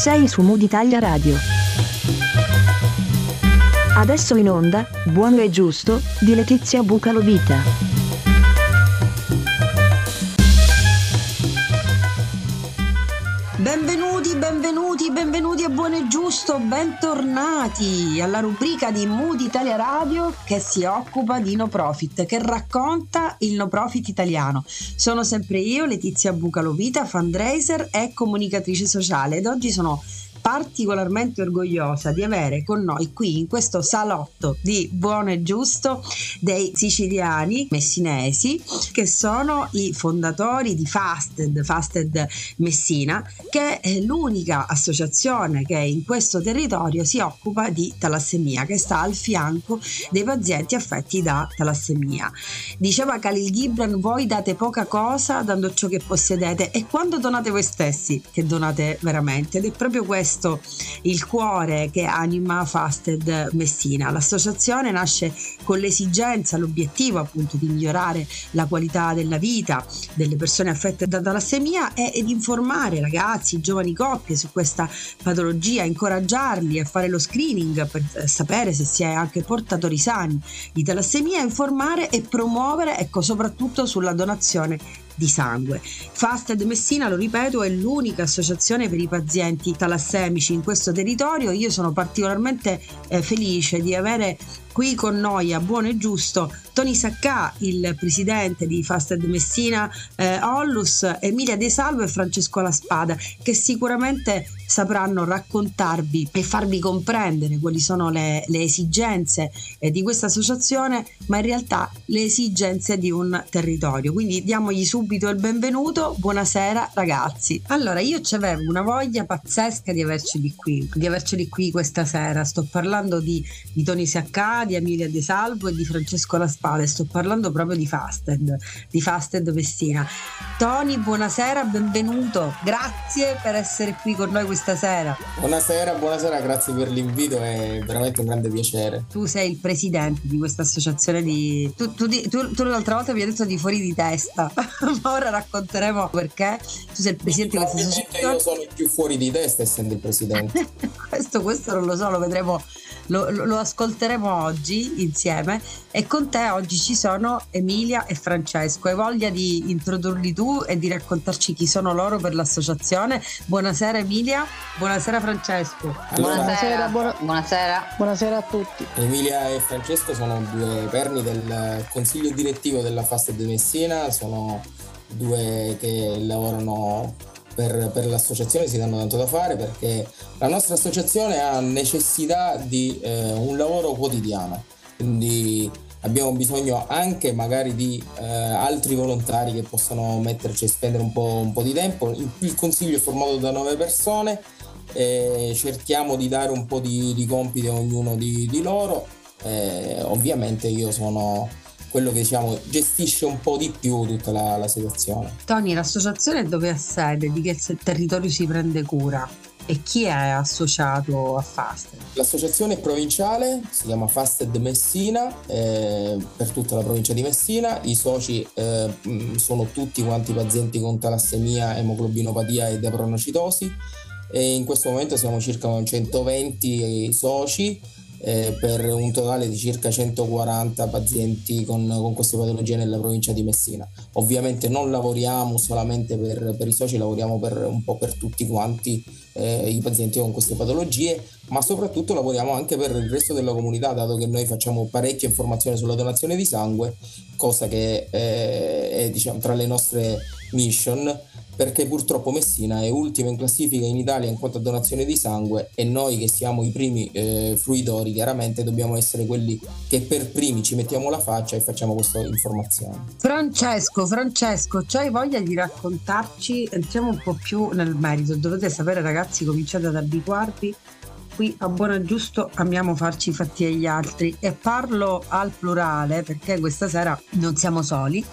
Sei su Mood Italia Radio. Adesso in onda, Buono e Giusto, di Letizia Bucalovita. Buono e Giusto, bentornati alla rubrica di Mood Italia Radio che si occupa di no profit, che racconta il no profit italiano. Sono sempre io, Letizia Bucalovita, fundraiser e comunicatrice sociale ed oggi sono particolarmente orgogliosa di avere con noi qui in questo salotto di Buono e Giusto dei siciliani messinesi che sono i fondatori di Fasted, Fasted Messina, che è l'unica associazione che in questo territorio si occupa di talassemia, che sta al fianco dei pazienti affetti da talassemia. Diceva Khalil Gibran, voi date poca cosa dando ciò che possedete e quando donate voi stessi che donate veramente ed è proprio questo questo il cuore che anima Fasted Messina. L'associazione nasce con l'esigenza, l'obiettivo appunto di migliorare la qualità della vita delle persone affette da talassemia e di informare ragazzi, giovani coppie su questa patologia, incoraggiarli a fare lo screening per sapere se si è anche portatori sani di talassemia, informare e promuovere ecco soprattutto sulla donazione di sangue. Fasted Messina, lo ripeto, è l'unica associazione per i pazienti talassemici in questo territorio. Io sono particolarmente eh, felice di avere qui con noi a Buono e Giusto Tony Saccà, il presidente di Fasted Messina eh, Ollus, Emilia De Salvo e Francesco La Spada, che sicuramente sapranno raccontarvi e farvi comprendere quali sono le, le esigenze eh, di questa associazione, ma in realtà le esigenze di un territorio. Quindi diamogli subito il benvenuto. Buonasera ragazzi. Allora, io avevo una voglia pazzesca di averceli qui, di averceli qui questa sera. Sto parlando di, di Tony Saccà, di Emilia De Salvo e di Francesco La Spada. Sto parlando proprio di Fasted, di Fasted Messina. Tony, buonasera, benvenuto. Grazie per essere qui con noi questa questa sera. Buonasera, buonasera, grazie per l'invito, è veramente un grande piacere. Tu sei il presidente di questa associazione di... Tu, tu, tu, tu l'altra volta mi hai detto di fuori di testa, ma ora racconteremo perché. Tu sei il presidente di questa associazione. Io sono il più fuori di testa essendo il presidente. questo, questo non lo so, lo vedremo lo, lo, ascolteremo oggi insieme e con te oggi ci sono Emilia e Francesco. Hai voglia di introdurli tu e di raccontarci chi sono loro per l'associazione? Buonasera Emilia, buonasera Francesco. Allora, buonasera, buona, buonasera. Buonasera a tutti. Emilia e Francesco sono due perni del consiglio direttivo della Fasta di Messina, sono due che lavorano per, per, l'associazione si danno tanto da fare perché la nostra associazione ha necessità di eh, un lavoro quotidiano, quindi abbiamo bisogno anche magari di eh, altri volontari che possano metterci e spendere un po', un po', di tempo. Il consiglio è formato da nove persone e cerchiamo di dare un po' di, di compiti a ognuno di, di loro. Eh, ovviamente io sono quello che diciamo gestisce un po' di più tutta la, la situazione. Tony, l'associazione dove ha sede? Di che territorio si prende cura? E chi è associato a Fasted? L'associazione provinciale si chiama Fasted Messina eh, per tutta la provincia di Messina. I soci eh, sono tutti quanti pazienti con talassemia, emoglobinopatia e depronocitosi. E in questo momento siamo circa 120 soci eh, per un totale di circa 140 pazienti con, con, queste patologie nella provincia di Messina. Ovviamente non lavoriamo solamente per, per i soci, lavoriamo per, un po' per tutti quanti eh, i pazienti con queste patologie, ma soprattutto lavoriamo anche per il resto della comunità, dato che noi facciamo parecchia informazione sulla donazione di sangue, cosa che eh, è diciamo, tra le nostre mission perché purtroppo Messina è ultima in classifica in Italia in quanto a donazione di sangue e noi che siamo i primi eh, fruitori chiaramente dobbiamo essere quelli che per primi ci mettiamo la faccia e facciamo questa informazione. Francesco, Francesco, c'hai voglia di raccontarci, entriamo un po' più nel merito, dovete sapere ragazzi, cominciate ad abituarvi. Qui a buono e giusto amiamo farci i fatti agli altri. E parlo al plurale perché questa sera non siamo soli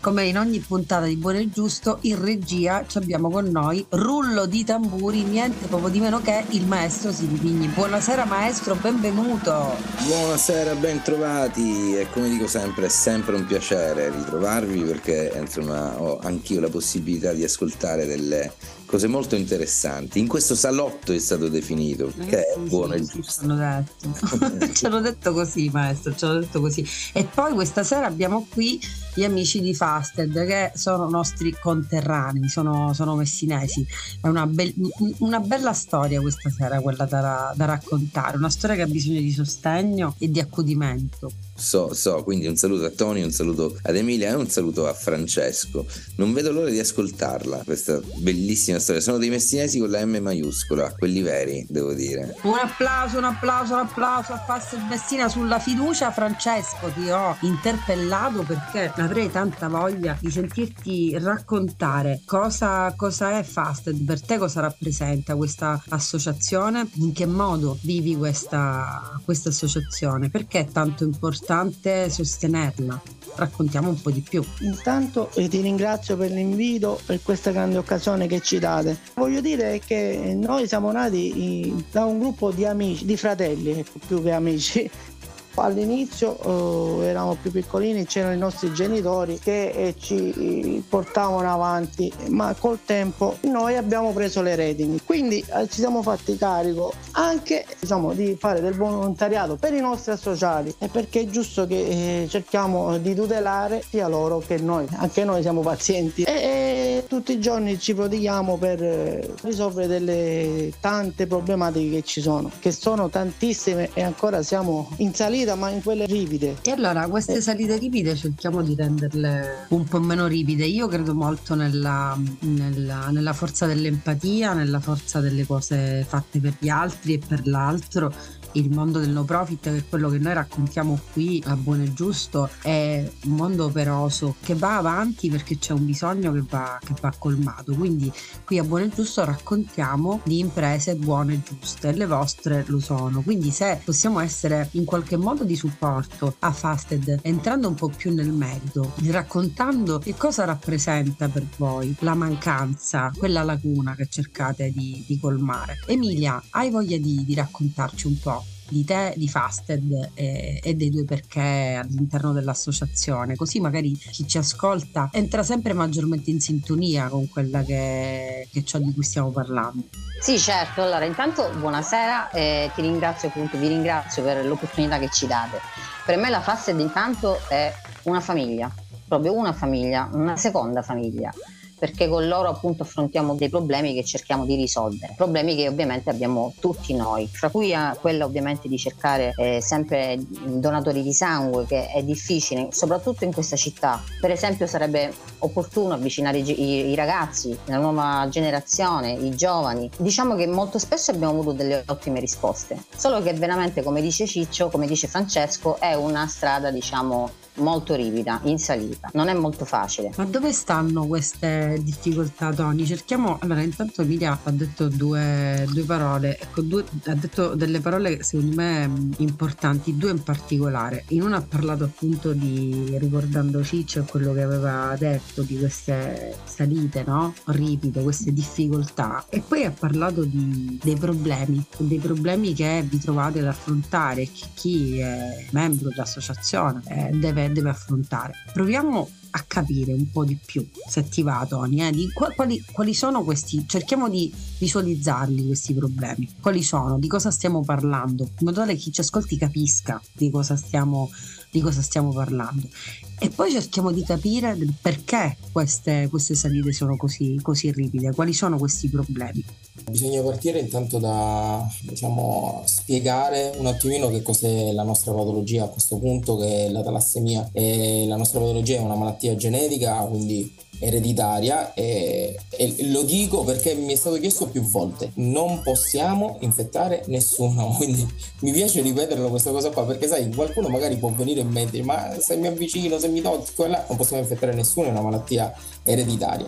come in ogni puntata di Buono e Giusto, in regia abbiamo con noi rullo di tamburi, niente proprio di meno che il maestro Silvigni. Buonasera maestro, benvenuto. Buonasera, ben trovati e come dico sempre è sempre un piacere ritrovarvi perché insomma ho anch'io la possibilità di ascoltare delle cose molto interessanti. In questo salotto è stato definito, eh, che è buono e giusto. Ci hanno detto. ci hanno detto così, maestro, ci hanno detto così. E poi questa sera abbiamo qui gli amici di Fasted che sono nostri conterranei, sono, sono messinesi. È una, be- una, bella storia questa sera quella da, da raccontare, una storia che ha bisogno di sostegno e di accudimento. So, so, quindi un saluto a Tony, un saluto ad Emilia e un saluto a Francesco. Non vedo l'ora di ascoltarla, questa bellissima storia. Sono dei messinesi con la M maiuscola, quelli veri, devo dire. Un applauso, un applauso, un applauso a Fast Messina sulla fiducia. Francesco, ti ho interpellato perché avrei tanta voglia di sentirti raccontare cosa, cosa è Fast, per te cosa rappresenta questa associazione, in che modo vivi questa, questa associazione, perché è tanto importante importante sostenerla. Raccontiamo un po' di più. Intanto eh, ti ringrazio per l'invito, per questa grande occasione che ci date. Voglio dire che noi siamo nati in, da un gruppo di amici, di fratelli, ecco, più che amici, All'inizio eh, eravamo più piccolini, c'erano i nostri genitori che eh, ci portavano avanti, ma col tempo noi abbiamo preso le redini, quindi eh, ci siamo fatti carico anche diciamo, di fare del volontariato per i nostri associati. E perché è giusto che eh, cerchiamo di tutelare sia loro che noi, anche noi siamo pazienti. E, e tutti i giorni ci prodighiamo per eh, risolvere delle tante problematiche che ci sono, che sono tantissime e ancora siamo in salita salita ma in quelle ripide. E allora queste eh. salite ripide cerchiamo di renderle un po' meno ripide. Io credo molto nella, nella, nella forza dell'empatia, nella forza delle cose fatte per gli altri e per l'altro il mondo del no profit, è quello che noi raccontiamo qui a Buono e Giusto, è un mondo operoso che va avanti perché c'è un bisogno che va, che va colmato. Quindi qui a Buono e Giusto raccontiamo di imprese buone e giuste le vostre lo sono. Quindi se possiamo essere in qualche modo di supporto a Fasted, entrando un po' più nel merito, raccontando che cosa rappresenta per voi la mancanza, quella laguna che cercate di, di colmare. Emilia, hai voglia di, di raccontarci un po'? Di te, di Fasted e, e, dei due perché all'interno dell'associazione, così magari chi ci ascolta entra sempre maggiormente in sintonia con quella che, che ciò di cui stiamo parlando. Sì, certo. Allora, intanto buonasera, eh, ti ringrazio appunto, vi ringrazio per l'opportunità che ci date. Per me la Fasted intanto è una famiglia, proprio una famiglia, una seconda famiglia perché con loro appunto affrontiamo dei problemi che cerchiamo di risolvere, problemi che ovviamente abbiamo tutti noi, fra cui quella ovviamente di cercare eh, sempre donatori di sangue che è difficile, soprattutto in questa città. Per esempio sarebbe opportuno avvicinare i, i, i ragazzi, la nuova generazione, i giovani. Diciamo che molto spesso abbiamo avuto delle ottime risposte, solo che veramente come dice Ciccio, come dice Francesco, è una strada diciamo molto rivida, in salita. Non è molto facile. Ma dove stanno queste difficoltà, Tony? Cerchiamo. Allora, intanto Emilia ha detto due, due parole, ecco, due, ha detto delle parole secondo me importanti, due in particolare. In una ha parlato appunto di ricordando Ciccio e quello che aveva detto di queste salite, no? Ripide, queste difficoltà. E poi ha parlato di, dei problemi, dei problemi che vi trovate ad affrontare, che chi è membro dell'associazione eh, deve deve affrontare. Proviamo a capire un po' di più, se ti va Tony, eh, di quali, quali, sono questi, cerchiamo di visualizzarli questi problemi, quali sono, di cosa stiamo parlando, in modo tale che chi ci ascolti capisca di cosa stiamo, di cosa stiamo parlando. E poi cerchiamo di capire perché queste, queste salite sono così, così ripide, quali sono questi problemi. Bisogna partire intanto da diciamo, spiegare un attimino che cos'è la nostra patologia a questo punto, che è la talassemia. E la nostra patologia è una malattia genetica, quindi ereditaria e, e, lo dico perché mi è stato chiesto più volte. Non possiamo infettare nessuno quindi mi piace ripeterlo questa cosa qua perché sai qualcuno magari può venire in mente ma se mi avvicino se mi tocco non possiamo infettare nessuno è una malattia ereditaria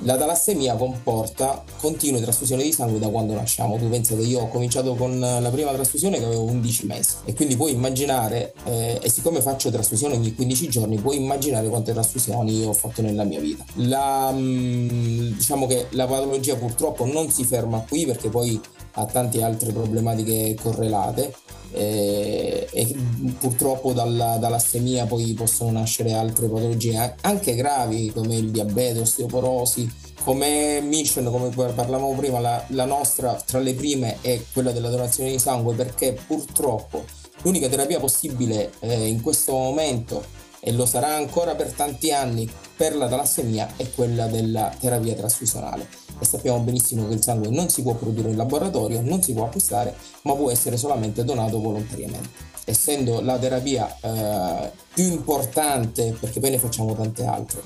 La talassemia comporta continue trasfusioni di sangue da quando nasciamo. Tu pensi che io ho cominciato con la prima trasfusione che avevo 11 mesi e quindi puoi immaginare, eh, e siccome faccio trasfusione ogni 15 giorni, puoi immaginare quante trasfusioni io ho fatto nella mia vita. La, mm, diciamo che la patologia purtroppo non si ferma qui perché poi ha tante altre problematiche correlate eh, e purtroppo dalla, dall'astemia poi possono nascere altre patologie anche gravi come il diabete, osteoporosi, come mission, come parlavamo prima, la, la nostra tra le prime è quella della donazione di sangue perché purtroppo l'unica terapia possibile eh, in questo momento e lo sarà ancora per tanti anni per la talassemia è quella della terapia trasfusionale e sappiamo benissimo che il sangue non si può produrre in laboratorio, non si può acquistare, ma può essere solamente donato volontariamente. Essendo la terapia eh, più importante, perché poi ne facciamo tante altre,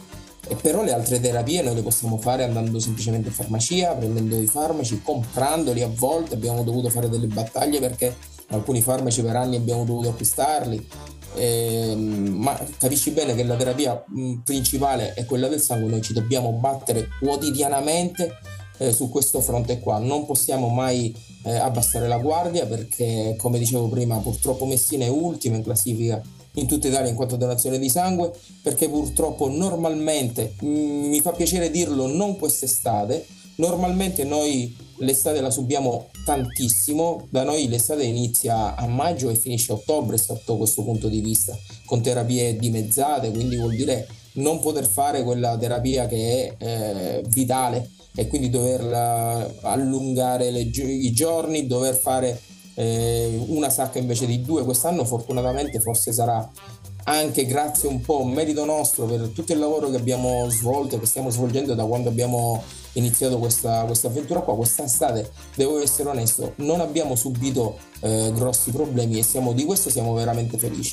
e però le altre terapie noi le possiamo fare andando semplicemente in farmacia, prendendo i farmaci, comprandoli a volte, abbiamo dovuto fare delle battaglie perché alcuni farmaci per anni abbiamo dovuto acquistarli, eh, ma capisci bene che la terapia mh, principale è quella del sangue, noi ci dobbiamo battere quotidianamente eh, su questo fronte qua, non possiamo mai eh, abbassare la guardia perché come dicevo prima purtroppo Messina è ultima in classifica in tutta Italia in quanto donazione di sangue perché purtroppo normalmente mh, mi fa piacere dirlo non quest'estate. Normalmente noi l'estate la subiamo tantissimo, da noi l'estate inizia a maggio e finisce a ottobre sotto questo punto di vista, con terapie dimezzate, quindi vuol dire non poter fare quella terapia che è eh, vitale e quindi dover allungare le, i giorni, dover fare eh, una sacca invece di due. Quest'anno fortunatamente forse sarà anche grazie un po' merito nostro per tutto il lavoro che abbiamo svolto, che stiamo svolgendo da quando abbiamo iniziato questa, questa avventura qua. Quest'estate, devo essere onesto, non abbiamo subito eh, grossi problemi e siamo, di questo siamo veramente felici.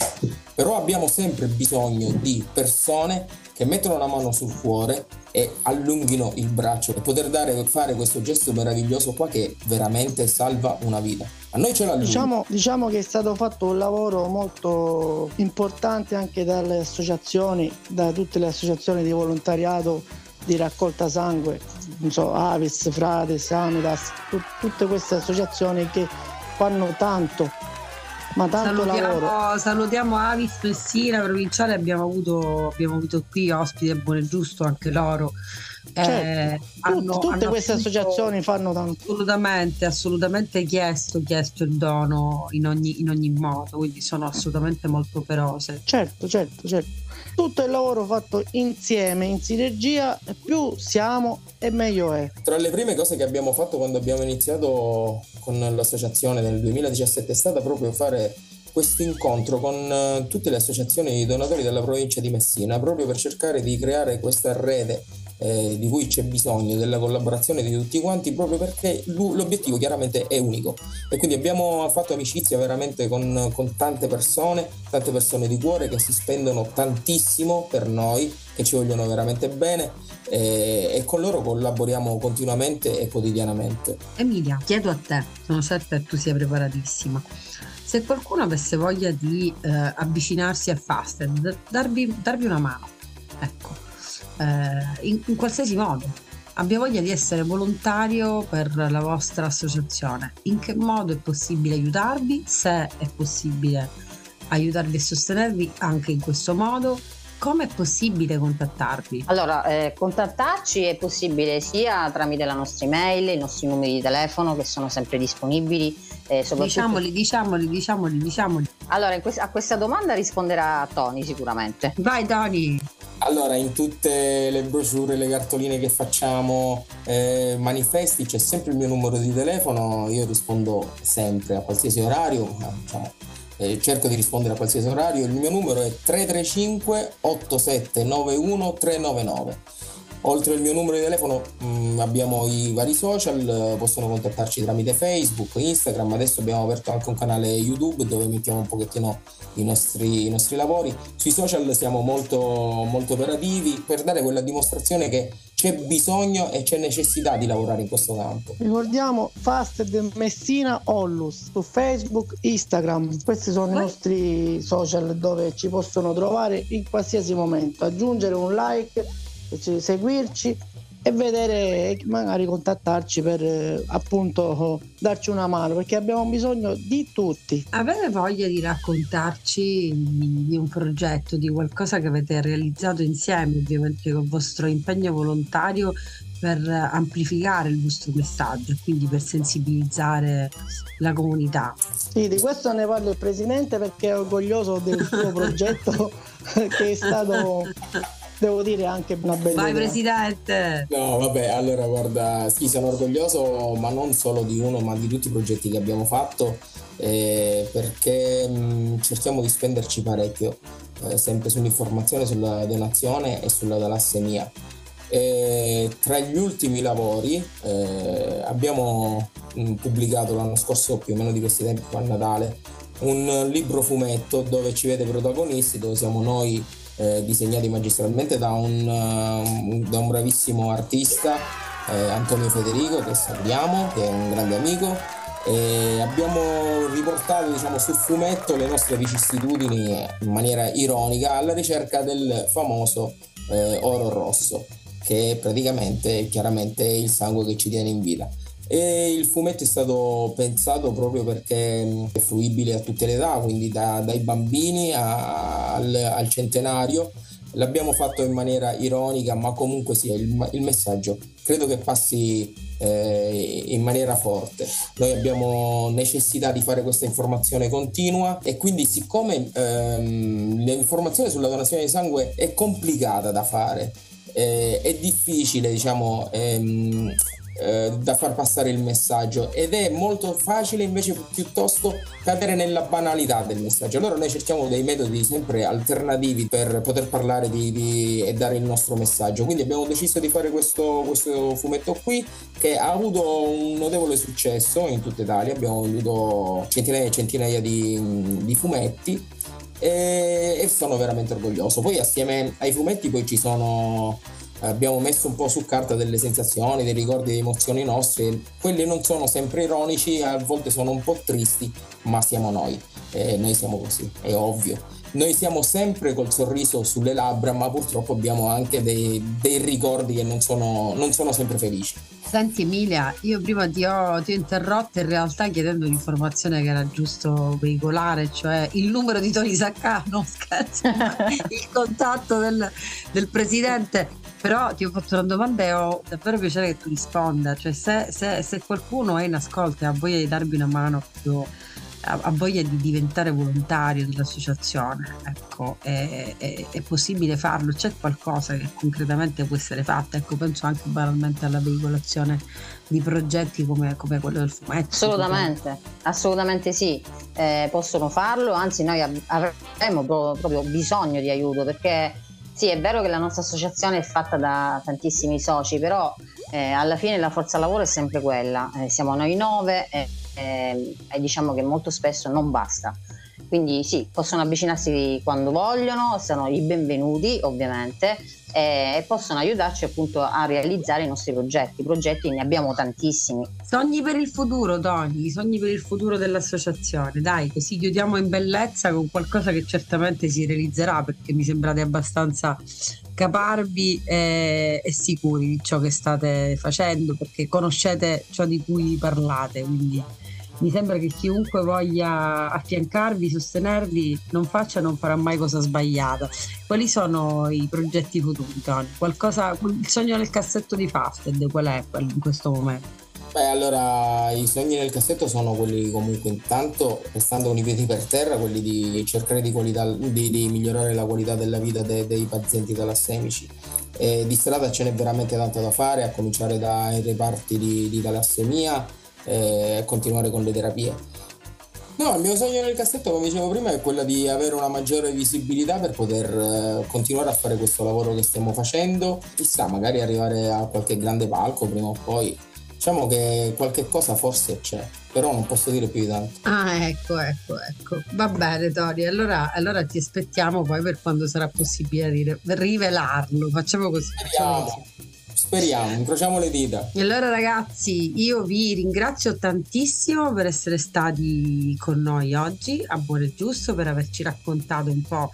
Però abbiamo sempre bisogno di persone che mettono la mano sul cuore e allunghino il braccio e poter dare, fare questo gesto meraviglioso qua che veramente salva una vita. A noi ce l'ha diciamo, diciamo che è stato fatto un lavoro molto importante anche dalle associazioni, da tutte le associazioni di volontariato di raccolta sangue, non so, Avis, Frate, Sanitas, tu, tutte queste associazioni che fanno tanto, ma tanto salutiamo, lavoro. Salutiamo Avis Messina provinciale, abbiamo avuto, abbiamo avuto qui ospiti a Buone Giusto, anche loro. Certo. Eh, hanno, tutte hanno queste associazioni fanno tanto. Assolutamente, assolutamente chiesto, chiesto il dono in ogni, in ogni modo, quindi sono assolutamente molto operose. Certo, certo, certo tutto il lavoro fatto insieme, in sinergia, più siamo e meglio è. Tra le prime cose che abbiamo fatto quando abbiamo iniziato con l'associazione nel 2017 è stata proprio fare questo incontro con eh, tutte le associazioni di donatori della provincia di Messina, proprio per cercare di creare questa rete eh, di cui c'è bisogno della collaborazione di tutti quanti proprio perché l'obiettivo chiaramente è unico e quindi abbiamo fatto amicizia veramente con, con tante persone, tante persone di cuore che si spendono tantissimo per noi, che ci vogliono veramente bene e, con loro collaboriamo continuamente e quotidianamente. Emilia, chiedo a te, sono certa che tu sia preparatissima. Se qualcuno avesse voglia di eh, avvicinarsi a Fasted, darvi, darvi una mano, ecco, eh, in, in qualsiasi modo abbia voglia di essere volontario per la vostra associazione. In che modo è possibile aiutarvi? Se è possibile aiutarvi e sostenervi anche in questo modo, come è possibile contattarvi? Allora, eh, contattarci è possibile sia tramite la nostra email, i nostri numeri di telefono che sono sempre disponibili. Eh, soprattutto... Diciamoli, diciamoli, diciamoli, diciamoli. Allora, que- a questa domanda risponderà Tony sicuramente. Vai Tony! Allora, in tutte le brochure, le cartoline che facciamo, eh, manifesti, c'è sempre il mio numero di telefono, io rispondo sempre a qualsiasi orario, diciamo, eh, cerco di rispondere a qualsiasi orario, il mio numero è 335 8791 399. Oltre al mio numero di telefono mh, mm, abbiamo i vari social, possono contattarci tramite Facebook, Instagram, adesso abbiamo aperto anche un canale YouTube dove mettiamo un pochettino i nostri, i nostri lavori. Sui social siamo molto, molto operativi per dare quella dimostrazione che c'è bisogno e c'è necessità di lavorare in questo campo. Ricordiamo Fasted Messina Ollus su Facebook, Instagram. Questi sono i nostri social dove ci possono trovare in qualsiasi momento. Aggiungere un like seguirci e vedere magari contattarci per eh, appunto darci una mano perché abbiamo bisogno di tutti. Avete voglia di raccontarci di un progetto, di qualcosa che avete realizzato insieme, ovviamente con il vostro impegno volontario per amplificare il vostro messaggio e quindi per sensibilizzare la comunità. Sì, di questo ne parla il Presidente perché è orgoglioso del suo progetto che è stato devo dire anche una bella Vai idea. Presidente! No, vabbè, allora guarda, sì, sono orgoglioso, ma non solo di uno, ma di tutti i progetti che abbiamo fatto, eh, perché mh, cerchiamo di spenderci parecchio, eh, sempre sull'informazione, sulla donazione e sulla talassemia. E tra gli ultimi lavori eh, abbiamo mh, pubblicato l'anno scorso, più o meno di questi tempi, a Natale, un libro fumetto dove ci vede protagonisti, dove siamo noi eh, disegnati magistralmente da un, uh, da un bravissimo artista, eh, Antonio Federico, che salutiamo, che è un grande amico. E abbiamo riportato diciamo, sul fumetto le nostre vicissitudini in maniera ironica alla ricerca del famoso eh, oro rosso, che è praticamente chiaramente il sangue che ci tiene in vita e il fumetto è stato pensato proprio perché è fruibile a tutte le età, quindi da, dai bambini a, al, al, centenario. L'abbiamo fatto in maniera ironica, ma comunque sia il, il messaggio credo che passi eh, in maniera forte. Noi abbiamo necessità di fare questa informazione continua e quindi siccome ehm, l'informazione sulla donazione di sangue è complicata da fare, eh, è difficile diciamo ehm, eh, da far passare il messaggio ed è molto facile invece piuttosto cadere nella banalità del messaggio. Allora noi cerchiamo dei metodi sempre alternativi per poter parlare di, di, e dare il nostro messaggio. Quindi abbiamo deciso di fare questo, questo fumetto qui che ha avuto un notevole successo in tutta Italia. Abbiamo venduto centinaia e centinaia di, di fumetti e, e sono veramente orgoglioso. Poi assieme ai fumetti poi ci sono abbiamo messo un po' su carta delle sensazioni, dei ricordi, delle emozioni nostre. Quelli non sono sempre ironici, a volte sono un po' tristi, ma siamo noi. E noi siamo così, è ovvio. Noi siamo sempre col sorriso sulle labbra, ma purtroppo abbiamo anche dei, dei ricordi che non sono, non sono, sempre felici. Senti Emilia, io prima ti ho, ti ho interrotto in realtà chiedendo l'informazione che era giusto veicolare, cioè il numero di Tony Saccano, scherzo, il contatto del, del presidente però ti ho fatto una domanda e ho davvero piacere che tu risponda, cioè se, se, se qualcuno è in ascolto e ha voglia di darvi una mano, ha, ha voglia di diventare volontario dell'associazione, ecco, è, è, è, possibile farlo, c'è qualcosa che concretamente può essere fatto, ecco, penso anche banalmente alla veicolazione di progetti come, come quello del fumetto. Assolutamente, assolutamente sì, eh, possono farlo, anzi noi avremo proprio bisogno di aiuto perché sì, è vero che la nostra associazione è fatta da tantissimi soci, però eh, alla fine la forza lavoro è sempre quella. Eh, siamo noi nove e, e, e diciamo che molto spesso non basta. Quindi sì, possono avvicinarsi quando vogliono, sono i benvenuti ovviamente e possono aiutarci appunto a realizzare i nostri progetti. Progetti ne abbiamo tantissimi. Sogni per il futuro, Tony, sogni per il futuro dell'associazione. Dai, così chiudiamo in bellezza con qualcosa che certamente si realizzerà perché mi sembrate abbastanza caparbi e, e sicuri di ciò che state facendo perché conoscete ciò di cui parlate. Quindi mi sembra che chiunque voglia affiancarvi, sostenervi, non faccia non farà mai cosa sbagliata. Quali sono i progetti futuri, Tony? Qualcosa, il sogno nel cassetto di Fasted, qual è in questo momento? Beh, allora i sogni nel cassetto sono quelli comunque intanto, restando con i piedi per terra, quelli di cercare di, qualità, di, di migliorare la qualità della vita de, dei pazienti talassemici. E di strada ce n'è veramente tanto da fare, a cominciare dai reparti di, di talassemia, e continuare con le terapie. No, il mio sogno nel cassetto, come dicevo prima, è quello di avere una maggiore visibilità per poter eh, continuare a fare questo lavoro che stiamo facendo. Chissà, magari arrivare a qualche grande palco prima o poi. Diciamo che qualche cosa forse c'è, però non posso dire più di tanto. Ah, ecco, ecco, ecco. Va bene, Tori. Allora, allora ti aspettiamo poi per quando sarà possibile rivelarlo. Facciamo così. Speriamo. Facciamo così. Speriamo, incrociamo le dita. E allora ragazzi, io vi ringrazio tantissimo per essere stati con noi oggi a Buono e Giusto, per averci raccontato un po'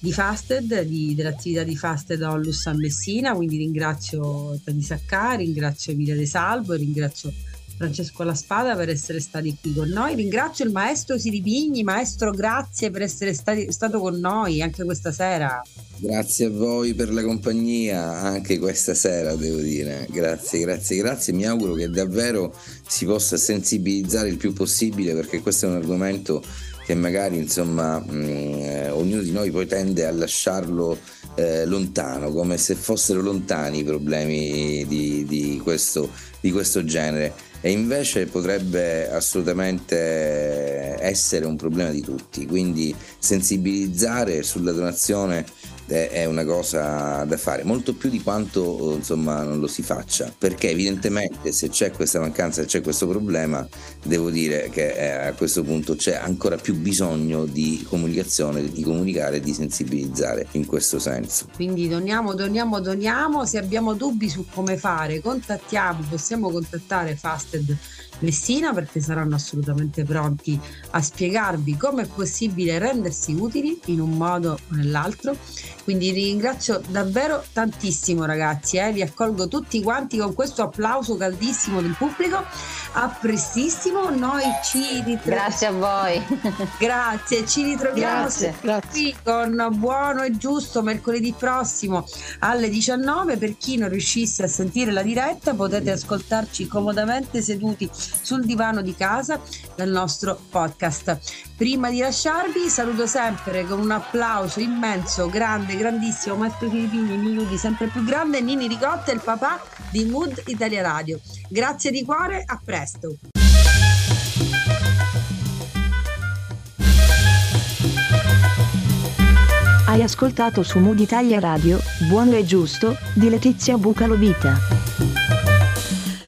di Fasted, di, dell'attività di Fasted Onlus a Messina, quindi ringrazio Tani Saccari, ringrazio Emilia De Salvo, ringrazio Francesco La Spada per essere stati qui con noi. Ringrazio il maestro Siripigni, maestro grazie per essere stati, stato con noi anche questa sera. Grazie a voi per la compagnia anche questa sera, devo dire. Grazie, grazie, grazie. Mi auguro che davvero si possa sensibilizzare il più possibile perché questo è un argomento che magari insomma mh, eh, ognuno di noi poi tende a lasciarlo eh, lontano, come se fossero lontani i problemi di, di, questo, di questo genere e invece potrebbe assolutamente essere un problema di tutti, quindi sensibilizzare sulla donazione è una cosa da fare, molto più di quanto insomma non lo si faccia, perché evidentemente se c'è questa mancanza, se c'è questo problema, devo dire che eh, a questo punto c'è ancora più bisogno di comunicazione, di comunicare, di sensibilizzare in questo senso. Quindi doniamo, doniamo, doniamo, se abbiamo dubbi su come fare, contattiamo, possiamo contattare Fasted Messina perché saranno assolutamente pronti a spiegarvi come è possibile rendersi utili in un modo o nell'altro. Quindi ringrazio davvero tantissimo ragazzi, eh? vi accolgo tutti quanti con questo applauso caldissimo del pubblico. A prestissimo, noi ci ritroviamo. Grazie a voi. Grazie, ci ritroviamo Grazie, qui con Buono e Giusto mercoledì prossimo alle 19. Per chi non riuscisse a sentire la diretta potete ascoltarci comodamente seduti sul divano di casa dal nostro podcast. Prima di lasciarvi saluto sempre con un applauso immenso, grande, grandissimo Maestro Filippini, Nini sempre più grande, Nini Ricotta, il papà di Mood Italia Radio. Grazie di cuore, a presto. Hai ascoltato su Mood Italia Radio, Buono e Giusto, di Letizia Bucalovita.